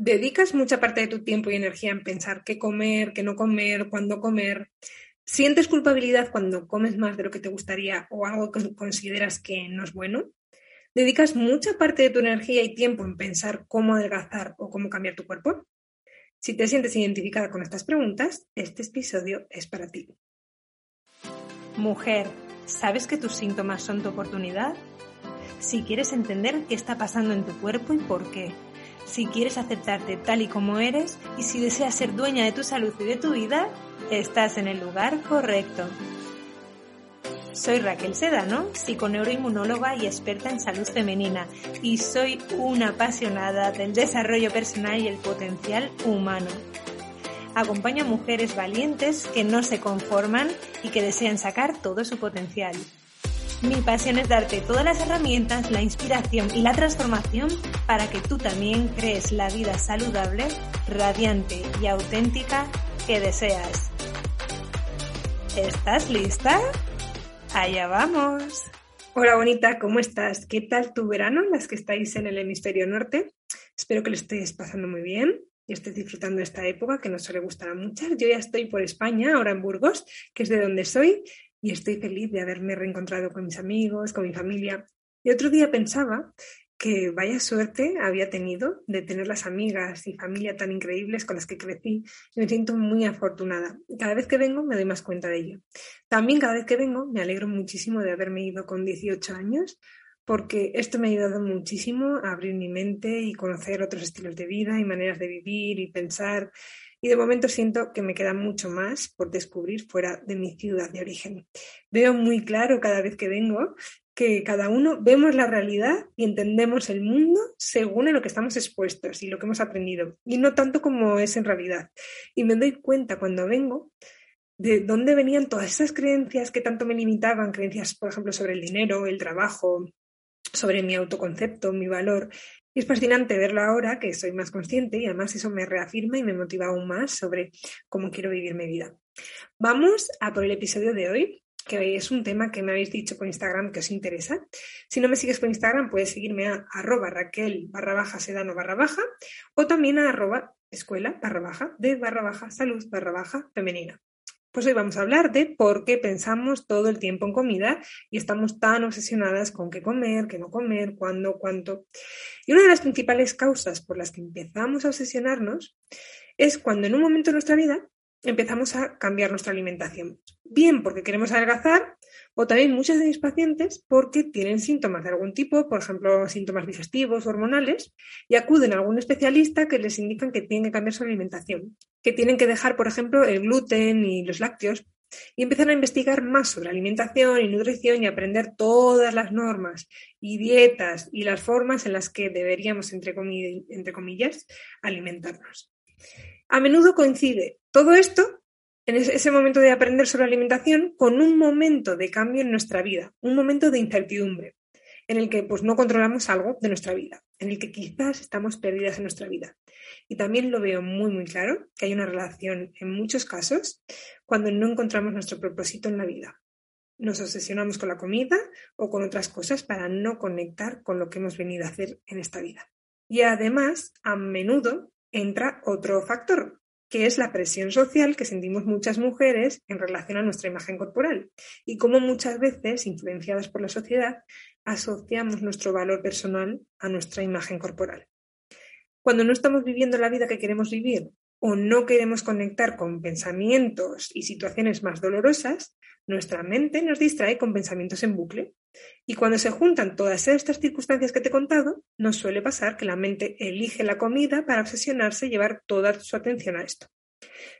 ¿Dedicas mucha parte de tu tiempo y energía en pensar qué comer, qué no comer, cuándo comer? ¿Sientes culpabilidad cuando comes más de lo que te gustaría o algo que consideras que no es bueno? ¿Dedicas mucha parte de tu energía y tiempo en pensar cómo adelgazar o cómo cambiar tu cuerpo? Si te sientes identificada con estas preguntas, este episodio es para ti. Mujer, ¿sabes que tus síntomas son tu oportunidad? Si quieres entender qué está pasando en tu cuerpo y por qué si quieres aceptarte tal y como eres y si deseas ser dueña de tu salud y de tu vida, estás en el lugar correcto. Soy Raquel Sedano, psiconeuroinmunóloga y experta en salud femenina, y soy una apasionada del desarrollo personal y el potencial humano. Acompaño a mujeres valientes que no se conforman y que desean sacar todo su potencial. Mi pasión es darte todas las herramientas, la inspiración y la transformación para que tú también crees la vida saludable, radiante y auténtica que deseas. ¿Estás lista? Allá vamos. Hola bonita, ¿cómo estás? ¿Qué tal tu verano, las que estáis en el hemisferio norte? Espero que lo estés pasando muy bien y estés disfrutando de esta época que nos suele gustar a muchas. Yo ya estoy por España, ahora en Burgos, que es de donde soy, y estoy feliz de haberme reencontrado con mis amigos, con mi familia. Y otro día pensaba que vaya suerte había tenido de tener las amigas y familia tan increíbles con las que crecí y me siento muy afortunada. Cada vez que vengo me doy más cuenta de ello. También cada vez que vengo me alegro muchísimo de haberme ido con 18 años porque esto me ha ayudado muchísimo a abrir mi mente y conocer otros estilos de vida y maneras de vivir y pensar y de momento siento que me queda mucho más por descubrir fuera de mi ciudad de origen. Veo muy claro cada vez que vengo que cada uno vemos la realidad y entendemos el mundo según en lo que estamos expuestos y lo que hemos aprendido, y no tanto como es en realidad. Y me doy cuenta cuando vengo de dónde venían todas esas creencias que tanto me limitaban, creencias, por ejemplo, sobre el dinero, el trabajo, sobre mi autoconcepto, mi valor, y es fascinante verlo ahora que soy más consciente y además eso me reafirma y me motiva aún más sobre cómo quiero vivir mi vida. Vamos a por el episodio de hoy, que es un tema que me habéis dicho por Instagram que os interesa. Si no me sigues por Instagram, puedes seguirme a arroba raquel barra baja sedano barra baja o también a arroba escuela barra baja de barra baja salud barra baja femenina. Pues hoy vamos a hablar de por qué pensamos todo el tiempo en comida y estamos tan obsesionadas con qué comer, qué no comer, cuándo, cuánto. Y una de las principales causas por las que empezamos a obsesionarnos es cuando en un momento de nuestra vida empezamos a cambiar nuestra alimentación. Bien porque queremos adelgazar o también muchas de mis pacientes porque tienen síntomas de algún tipo, por ejemplo, síntomas digestivos, hormonales, y acuden a algún especialista que les indican que tienen que cambiar su alimentación, que tienen que dejar, por ejemplo, el gluten y los lácteos y empiezan a investigar más sobre alimentación y nutrición y aprender todas las normas y dietas y las formas en las que deberíamos, entre, entre comillas, alimentarnos. A menudo coincide todo esto en ese momento de aprender sobre alimentación con un momento de cambio en nuestra vida, un momento de incertidumbre, en el que pues, no controlamos algo de nuestra vida, en el que quizás estamos perdidas en nuestra vida. Y también lo veo muy, muy claro, que hay una relación en muchos casos cuando no encontramos nuestro propósito en la vida. Nos obsesionamos con la comida o con otras cosas para no conectar con lo que hemos venido a hacer en esta vida. Y además, a menudo entra otro factor, que es la presión social que sentimos muchas mujeres en relación a nuestra imagen corporal y cómo muchas veces, influenciadas por la sociedad, asociamos nuestro valor personal a nuestra imagen corporal. Cuando no estamos viviendo la vida que queremos vivir o no queremos conectar con pensamientos y situaciones más dolorosas, nuestra mente nos distrae con pensamientos en bucle. Y cuando se juntan todas estas circunstancias que te he contado, nos suele pasar que la mente elige la comida para obsesionarse y llevar toda su atención a esto.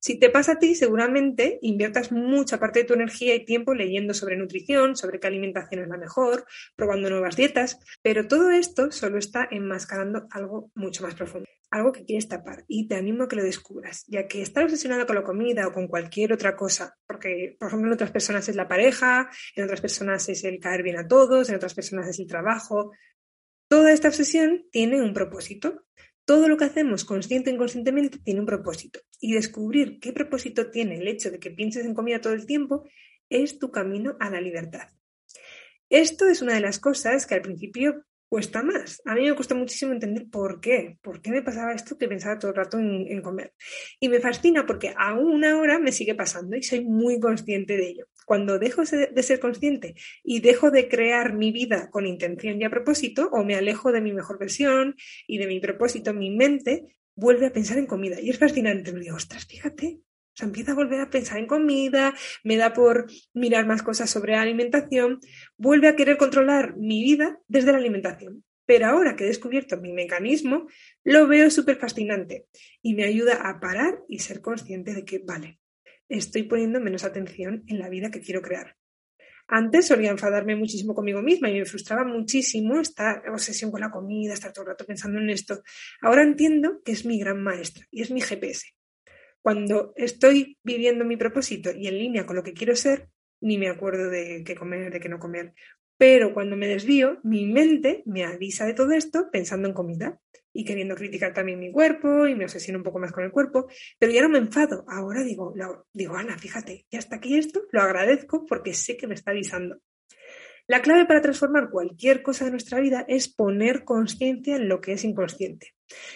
Si te pasa a ti, seguramente inviertas mucha parte de tu energía y tiempo leyendo sobre nutrición, sobre qué alimentación es la mejor, probando nuevas dietas, pero todo esto solo está enmascarando algo mucho más profundo. Algo que quieres tapar y te animo a que lo descubras, ya que estar obsesionado con la comida o con cualquier otra cosa, porque por ejemplo en otras personas es la pareja, en otras personas es el caer bien a todos, en otras personas es el trabajo, toda esta obsesión tiene un propósito. Todo lo que hacemos consciente o inconscientemente tiene un propósito y descubrir qué propósito tiene el hecho de que pienses en comida todo el tiempo es tu camino a la libertad. Esto es una de las cosas que al principio cuesta más. A mí me cuesta muchísimo entender por qué, por qué me pasaba esto que pensaba todo el rato en, comer. Y me fascina porque aún ahora me sigue pasando y soy muy consciente de ello. Cuando dejo de ser consciente y dejo de crear mi vida con intención y a propósito, o me alejo de mi mejor versión y de mi propósito, mi mente vuelve a pensar en comida. Y es fascinante. Me ostras, fíjate, o sea, empiezo a volver a pensar en comida, me da por mirar más cosas sobre alimentación, vuelve a querer controlar mi vida desde la alimentación. Pero ahora que he descubierto mi mecanismo, lo veo súper fascinante y me ayuda a parar y ser consciente de que, vale, estoy poniendo menos atención en la vida que quiero crear. Antes solía enfadarme muchísimo conmigo misma y me frustraba muchísimo esta obsesión con la comida, estar todo el rato pensando en esto. Ahora entiendo que es mi gran maestra y es mi GPS. Cuando estoy viviendo mi propósito y en línea con lo que quiero ser, ni me acuerdo de qué comer, de qué no comer. Pero cuando me desvío, mi mente me avisa de todo esto pensando en comida y queriendo criticar también mi cuerpo y me obsesiono un poco más con el cuerpo, pero ya no me enfado. Ahora digo, digo, Ana, fíjate, ya está aquí esto, lo agradezco porque sé que me está avisando. La clave para transformar cualquier cosa de nuestra vida es poner conciencia en lo que es inconsciente.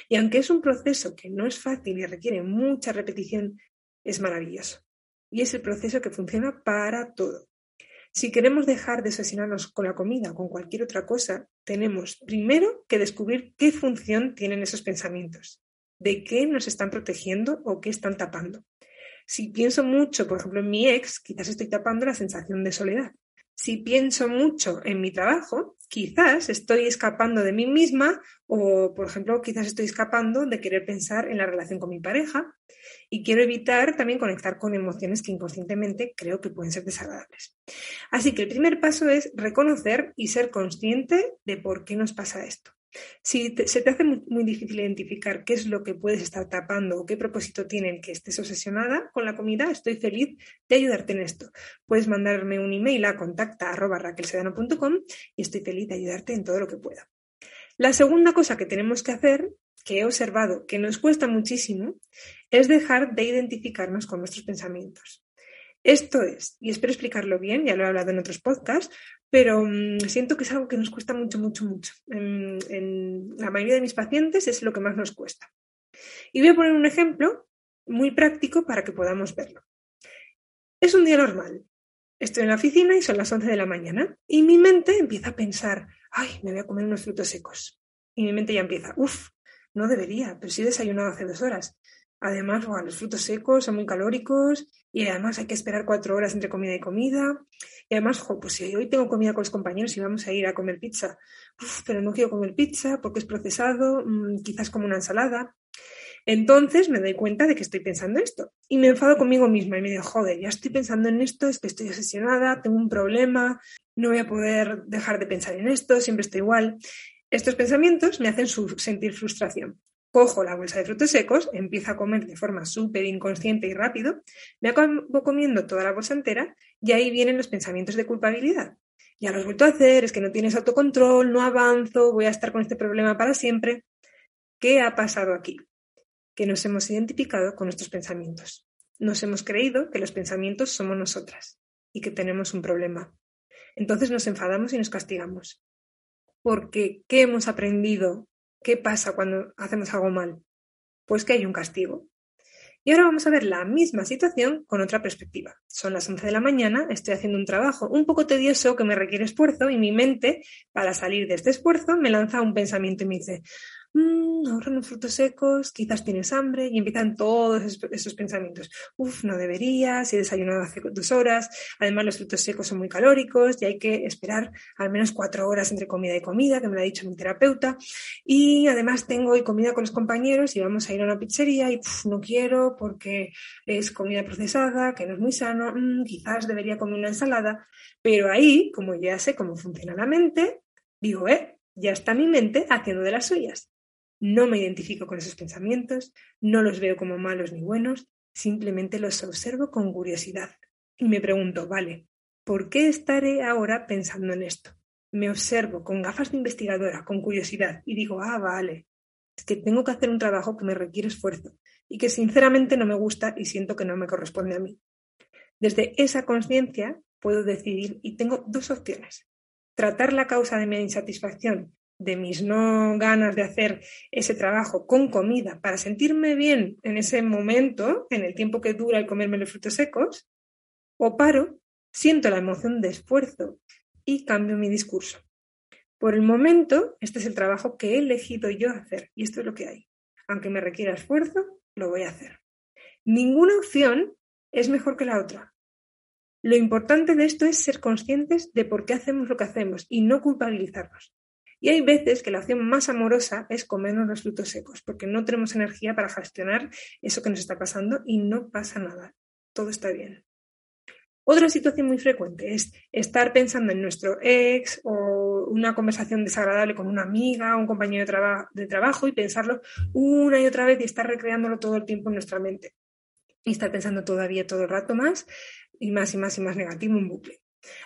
Y aunque es un proceso que no es fácil y requiere mucha repetición, es maravilloso. Y es el proceso que funciona para todo. Si queremos dejar de obsesionarnos con la comida o con cualquier otra cosa, tenemos primero que descubrir qué función tienen esos pensamientos, de qué nos están protegiendo o qué están tapando. Si pienso mucho, por ejemplo, en mi ex, quizás estoy tapando la sensación de soledad si pienso mucho en mi trabajo, quizás estoy escapando de mí misma o, por ejemplo, quizás estoy escapando de querer pensar en la relación con mi pareja y quiero evitar también conectar con emociones que inconscientemente creo que pueden ser desagradables. Así que el primer paso es reconocer y ser consciente de por qué nos pasa esto. Si se te hace muy, difícil identificar qué es lo que puedes estar tapando o qué propósito tienen que estés obsesionada con la comida, estoy feliz de ayudarte en esto. Puedes mandarme un email a contacta y estoy feliz de ayudarte en todo lo que pueda. La segunda cosa que tenemos que hacer, que he observado que nos cuesta muchísimo, es dejar de identificarnos con nuestros pensamientos. Esto es, y espero explicarlo bien, ya lo he hablado en otros podcasts, pero mm, siento que es algo que nos cuesta mucho, mucho, mucho. En, la mayoría de mis pacientes es lo que más nos cuesta. Y voy a poner un ejemplo muy práctico para que podamos verlo. Es un día normal. Estoy en la oficina y son las 11 de la mañana y mi mente empieza a pensar, ay, me voy a comer unos frutos secos. Y mi mente ya empieza, uff, no debería, pero sí he desayunado hace dos horas. Además, los frutos secos son muy calóricos y además hay que esperar cuatro horas entre comida y comida. Y además, pues si hoy tengo comida con los compañeros y vamos a ir a comer pizza, pero no quiero comer pizza porque es procesado, mm, quizás como una ensalada. Entonces me doy cuenta de que estoy pensando esto y me enfado conmigo misma y me digo, joder, ya estoy pensando en esto, es que estoy obsesionada, tengo un problema, no voy a poder dejar de pensar en esto, siempre estoy igual. Estos pensamientos me hacen sentir frustración cojo la bolsa de frutos secos, empiezo a comer de forma súper inconsciente y rápido, me acabo comiendo toda la bolsa entera y ahí vienen los pensamientos de culpabilidad. Ya lo has vuelto a hacer, es que no tienes autocontrol, no avanzo, voy a estar con este problema para siempre. ¿Qué ha pasado aquí? Que nos hemos identificado con nuestros pensamientos. Nos hemos creído que los pensamientos somos nosotras y que tenemos un problema. Entonces nos enfadamos y nos castigamos. Porque, ¿qué hemos aprendido ¿Qué pasa cuando hacemos algo mal? Pues que hay un castigo. Y ahora vamos a ver la misma situación con otra perspectiva. Son las 11 de la mañana, estoy haciendo un trabajo un poco tedioso que me requiere esfuerzo y mi mente, para salir de este esfuerzo, me lanza un pensamiento y me dice, mmm, ahora unos frutos secos, quizás tienes hambre, y empiezan todos esos, pensamientos. Uf, no deberías, he desayunado hace dos horas, además los frutos secos son muy calóricos y hay que esperar al menos cuatro horas entre comida y comida, que me lo ha dicho mi terapeuta, y además tengo hoy comida con los compañeros y vamos a ir a una pizzería y no quiero porque es comida procesada, que no es muy sano, mm, quizás debería comer una ensalada, pero ahí, como ya sé cómo funciona la mente, digo, eh, ya está mi mente haciendo de las suyas. No me identifico con esos pensamientos, no los veo como malos ni buenos, simplemente los observo con curiosidad. Y me pregunto, vale, ¿por qué estaré ahora pensando en esto? Me observo con gafas de investigadora, con curiosidad, y digo, ah, vale, es que tengo que hacer un trabajo que me requiere esfuerzo y que sinceramente no me gusta y siento que no me corresponde a mí. Desde esa conciencia puedo decidir y tengo dos opciones. Tratar la causa de mi insatisfacción, de mis no ganas de hacer ese trabajo con comida para sentirme bien en ese momento, en el tiempo que dura el comerme los frutos secos, o paro, siento la emoción de esfuerzo y cambio mi discurso. Por el momento, este es el trabajo que he elegido yo hacer y esto es lo que hay. Aunque me requiera esfuerzo, lo voy a hacer. Ninguna opción es mejor que la otra. Lo importante de esto es ser conscientes de por qué hacemos lo que hacemos y no culpabilizarnos. Y hay veces que la opción más amorosa es comernos los frutos secos, porque no tenemos energía para gestionar eso que nos está pasando y no pasa nada. Todo está bien. Otra situación muy frecuente es estar pensando en nuestro ex o una conversación desagradable con una amiga o un compañero de, de, trabajo y pensarlo una y otra vez y estar recreándolo todo el tiempo en nuestra mente. Y estar pensando todavía todo el rato más y más y más y más negativo en bucle.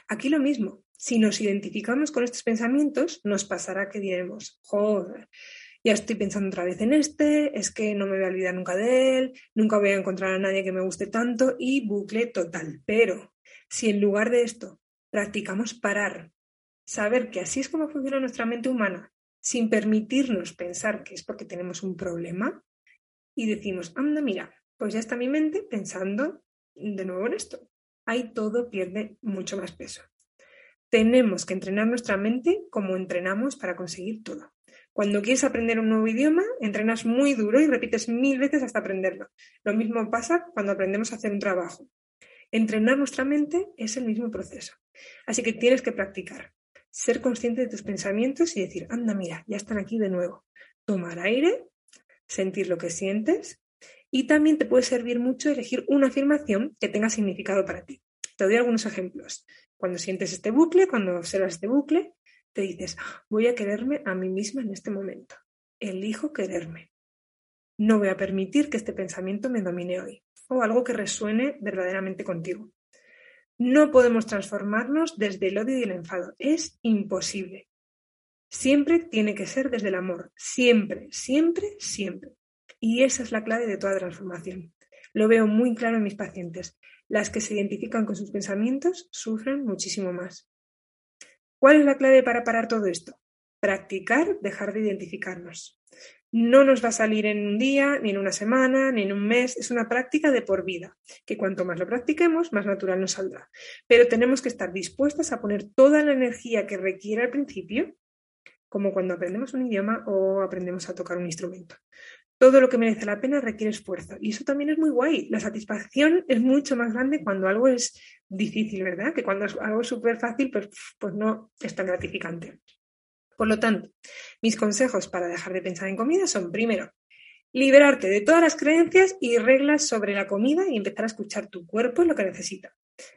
Aquí lo mismo. Si nos identificamos con estos pensamientos, nos pasará que diremos, joder, ya estoy pensando otra vez en este, es que no me voy a olvidar nunca de él, nunca voy a encontrar a nadie que me guste tanto y bucle total. Pero si en lugar de esto practicamos parar, saber que así es como funciona nuestra mente humana, sin permitirnos pensar que es porque tenemos un problema, y decimos, anda, mira, pues ya está mi mente pensando de nuevo en esto. Ahí todo pierde mucho más peso. Tenemos que entrenar nuestra mente como entrenamos para conseguir todo. Cuando quieres aprender un nuevo idioma, entrenas muy duro y repites mil veces hasta aprenderlo. Lo mismo pasa cuando aprendemos a hacer un trabajo. Entrenar nuestra mente es el mismo proceso. Así que tienes que practicar. Ser consciente de tus pensamientos y decir, anda, mira, ya están aquí de nuevo. Tomar aire, sentir lo que sientes y también te puede servir mucho elegir una afirmación que tenga significado para ti. Te doy algunos ejemplos. Cuando sientes este bucle, cuando observas este bucle, te dices, voy a quererme a mí misma en este momento. Elijo quererme. No voy a permitir que este pensamiento me domine hoy o algo que resuene verdaderamente contigo. No podemos transformarnos desde el odio y el enfado. Es imposible. Siempre tiene que ser desde el amor. Siempre, siempre, siempre. Y esa es la clave de toda transformación. Lo veo muy claro en mis pacientes. Las que se identifican con sus pensamientos sufren muchísimo más. ¿Cuál es la clave para parar todo esto? Practicar dejar de identificarnos. No nos va a salir en un día, ni en una semana, ni en un mes. Es una práctica de por vida, que cuanto más lo practiquemos, más natural nos saldrá. Pero tenemos que estar dispuestas a poner toda la energía que requiere al principio, como cuando aprendemos un idioma o aprendemos a tocar un instrumento. Todo lo que merece la pena requiere esfuerzo. Y eso también es muy guay. La satisfacción es mucho más grande cuando algo es difícil, ¿verdad? Que cuando algo es súper fácil, pues, pues no es tan gratificante. Por lo tanto, mis consejos para dejar de pensar en comida son, primero, liberarte de todas las creencias y reglas sobre la comida y empezar a escuchar tu cuerpo y lo que necesita.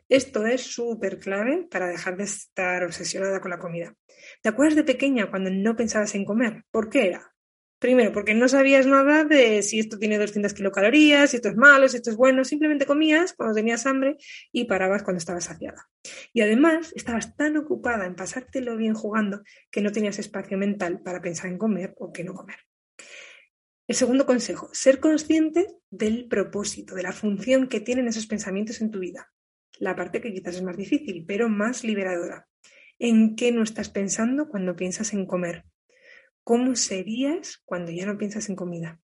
Esto es súper clave para dejar de estar obsesionada con la comida. ¿Te acuerdas de pequeña cuando no pensabas en comer? ¿Por qué era? Primero, porque no sabías nada de si esto tiene 200 kilocalorías, si esto es malo, si esto es bueno. Simplemente comías cuando tenías hambre y parabas cuando estabas saciada. Y además, estabas tan ocupada en pasártelo bien jugando que no tenías espacio mental para pensar en comer o qué no comer. El segundo consejo, ser consciente del propósito, de la función que tienen esos pensamientos en tu vida. La parte que quizás es más difícil, pero más liberadora. ¿En qué no estás pensando cuando piensas en comer? ¿Cómo serías cuando ya no piensas en comida?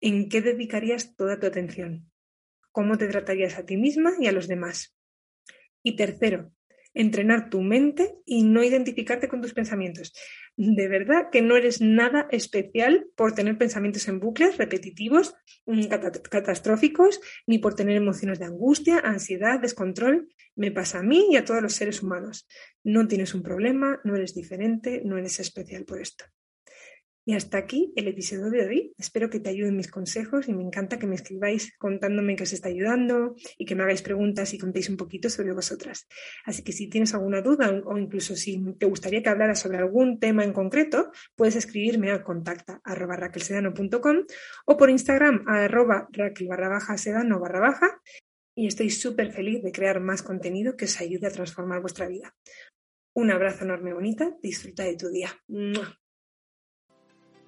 ¿En qué dedicarías toda tu atención? ¿Cómo te tratarías a ti misma y a los demás? Y tercero, entrenar tu mente y no identificarte con tus pensamientos. De verdad que no eres nada especial por tener pensamientos en bucles repetitivos, mm, catastróficos, ni por tener emociones de angustia, ansiedad, descontrol. Me pasa a mí y a todos los seres humanos. No tienes un problema, no eres diferente, no eres especial por esto. Y hasta aquí el episodio de hoy. Espero que te ayuden mis consejos y me encanta que me escribáis contándome que os está ayudando y que me hagáis preguntas y contéis un poquito sobre vosotras. Así que si tienes alguna duda o incluso si te gustaría que hablara sobre algún tema en concreto, puedes escribirme a contacta o por Instagram a arroba raquel barra baja sedano barra baja y estoy súper feliz de crear más contenido que os ayude a transformar vuestra vida. Un abrazo enorme bonita, disfruta de tu día.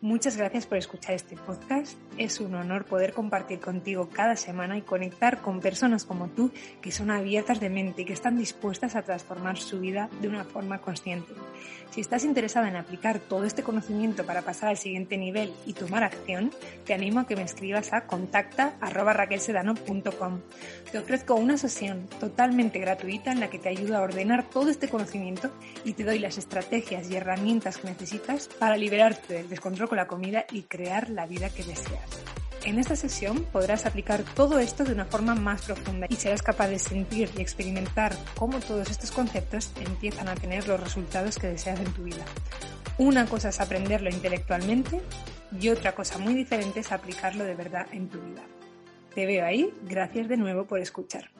Muchas gracias por escuchar este podcast. Es un honor poder compartir contigo cada semana y conectar con personas como tú que son abiertas de mente y que están dispuestas a transformar su vida de una forma consciente. Si estás interesada en aplicar todo este conocimiento para pasar al siguiente nivel y tomar acción, te animo a que me escribas a contacta.raquelsedano.com. Te ofrezco una sesión totalmente gratuita en la que te ayudo a ordenar todo este conocimiento y te doy las estrategias y herramientas que necesitas para liberarte del descontrol con la comida y crear la vida que deseas. En esta sesión podrás aplicar todo esto de una forma más profunda y serás capaz de sentir y experimentar cómo todos estos conceptos empiezan a tener los resultados que deseas en tu vida. Una cosa es aprenderlo intelectualmente y otra cosa muy diferente es aplicarlo de verdad en tu vida. Te veo ahí, gracias de nuevo por escuchar.